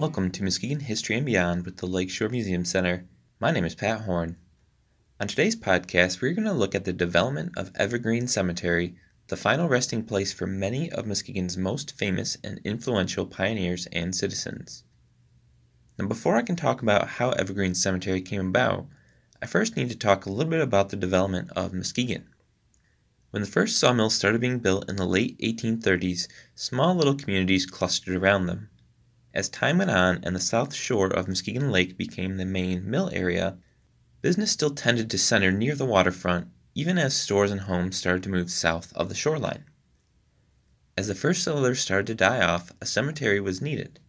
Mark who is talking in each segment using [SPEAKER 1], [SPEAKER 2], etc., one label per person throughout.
[SPEAKER 1] Welcome to Muskegon History and Beyond with the Lakeshore Museum Center. My name is Pat Horn. On today's podcast, we're going to look at the development of Evergreen Cemetery, the final resting place for many of Muskegon's most famous and influential pioneers and citizens. Now, before I can talk about how Evergreen Cemetery came about, I first need to talk a little bit about the development of Muskegon. When the first sawmills started being built in the late 1830s, small little communities clustered around them. As time went on and the south shore of Muskegon Lake became the main mill area, business still tended to center near the waterfront, even as stores and homes started to move south of the shoreline. As the first settlers started to die off, a cemetery was needed.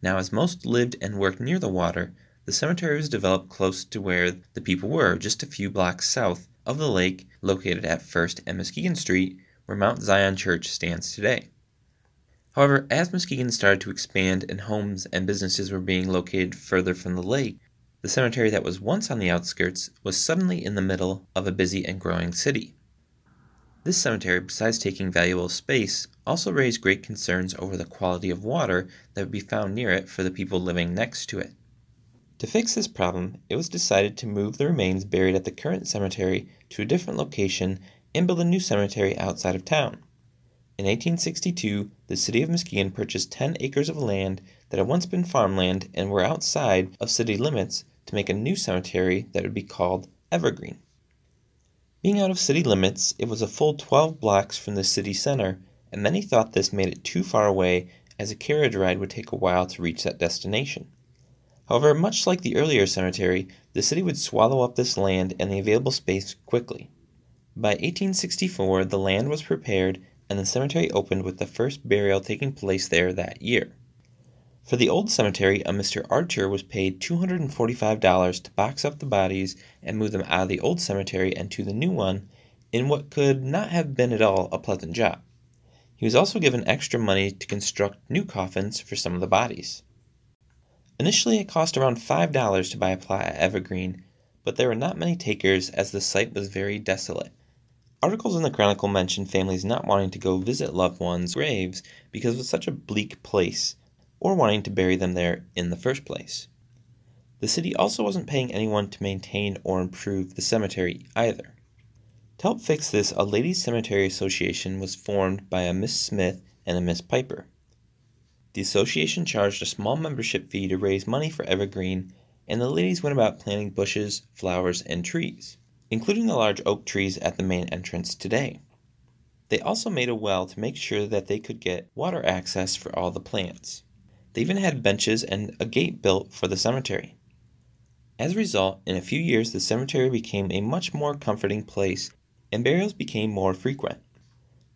[SPEAKER 1] Now, as most lived and worked near the water, the cemetery was developed close to where the people were, just a few blocks south of the lake, located at First and Muskegon Street, where Mount Zion Church stands today. However, as Muskegon started to expand and homes and businesses were being located further from the lake, the cemetery that was once on the outskirts was suddenly in the middle of a busy and growing city. This cemetery, besides taking valuable space, also raised great concerns over the quality of water that would be found near it for the people living next to it. To fix this problem, it was decided to move the remains buried at the current cemetery to a different location and build a new cemetery outside of town. In 1862, the city of Muskegon purchased 10 acres of land that had once been farmland and were outside of city limits to make a new cemetery that would be called Evergreen. Being out of city limits, it was a full 12 blocks from the city center, and many thought this made it too far away as a carriage ride would take a while to reach that destination. However, much like the earlier cemetery, the city would swallow up this land and the available space quickly. By 1864, the land was prepared and the cemetery opened with the first burial taking place there that year. For the old cemetery, a Mr. Archer was paid $245 to box up the bodies and move them out of the old cemetery and to the new one in what could not have been at all a pleasant job. He was also given extra money to construct new coffins for some of the bodies. Initially, it cost around $5 to buy a plot at Evergreen, but there were not many takers as the site was very desolate. Articles in the Chronicle mention families not wanting to go visit loved ones' graves because it was such a bleak place, or wanting to bury them there in the first place. The city also wasn't paying anyone to maintain or improve the cemetery either. To help fix this, a Ladies' Cemetery Association was formed by a Miss Smith and a Miss Piper. The association charged a small membership fee to raise money for Evergreen, and the ladies went about planting bushes, flowers, and trees including the large oak trees at the main entrance today. They also made a well to make sure that they could get water access for all the plants. They even had benches and a gate built for the cemetery. As a result, in a few years the cemetery became a much more comforting place and burials became more frequent.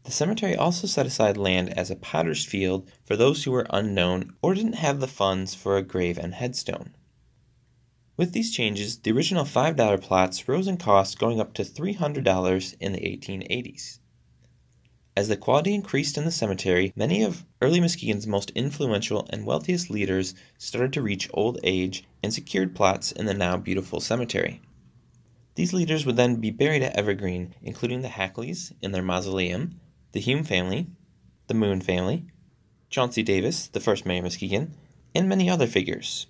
[SPEAKER 1] The cemetery also set aside land as a potter's field for those who were unknown or didn't have the funds for a grave and headstone. With these changes, the original $5 plots rose in cost going up to $300 in the 1880s. As the quality increased in the cemetery, many of early Muskegon's most influential and wealthiest leaders started to reach old age and secured plots in the now beautiful cemetery. These leaders would then be buried at Evergreen, including the Hackleys in their mausoleum, the Hume family, the Moon family, Chauncey Davis, the first mayor of Muskegon, and many other figures.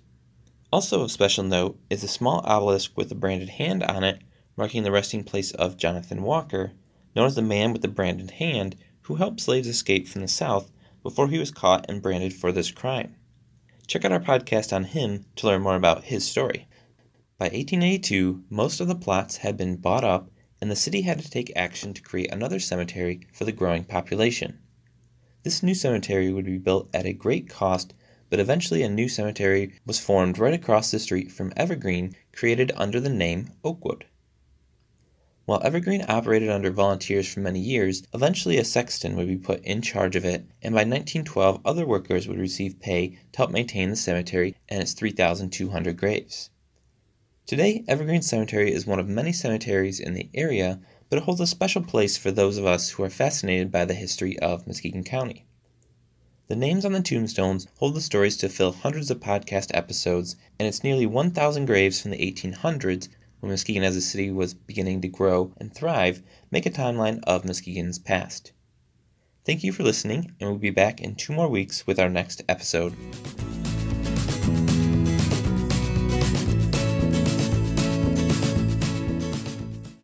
[SPEAKER 1] Also of special note is a small obelisk with a branded hand on it, marking the resting place of Jonathan Walker, known as the man with the branded hand, who helped slaves escape from the South before he was caught and branded for this crime. Check out our podcast on him to learn more about his story. By 1882, most of the plots had been bought up, and the city had to take action to create another cemetery for the growing population. This new cemetery would be built at a great cost but eventually a new cemetery was formed right across the street from Evergreen, created under the name Oakwood. While Evergreen operated under volunteers for many years, eventually a sexton would be put in charge of it, and by 1912 other workers would receive pay to help maintain the cemetery and its 3,200 graves. Today, Evergreen Cemetery is one of many cemeteries in the area, but it holds a special place for those of us who are fascinated by the history of Muskegon County. The names on the tombstones hold the stories to fill hundreds of podcast episodes, and it's nearly 1,000 graves from the 1800s, when Muskegon as a city was beginning to grow and thrive, make a timeline of Muskegon's past. Thank you for listening, and we'll be back in two more weeks with our next episode.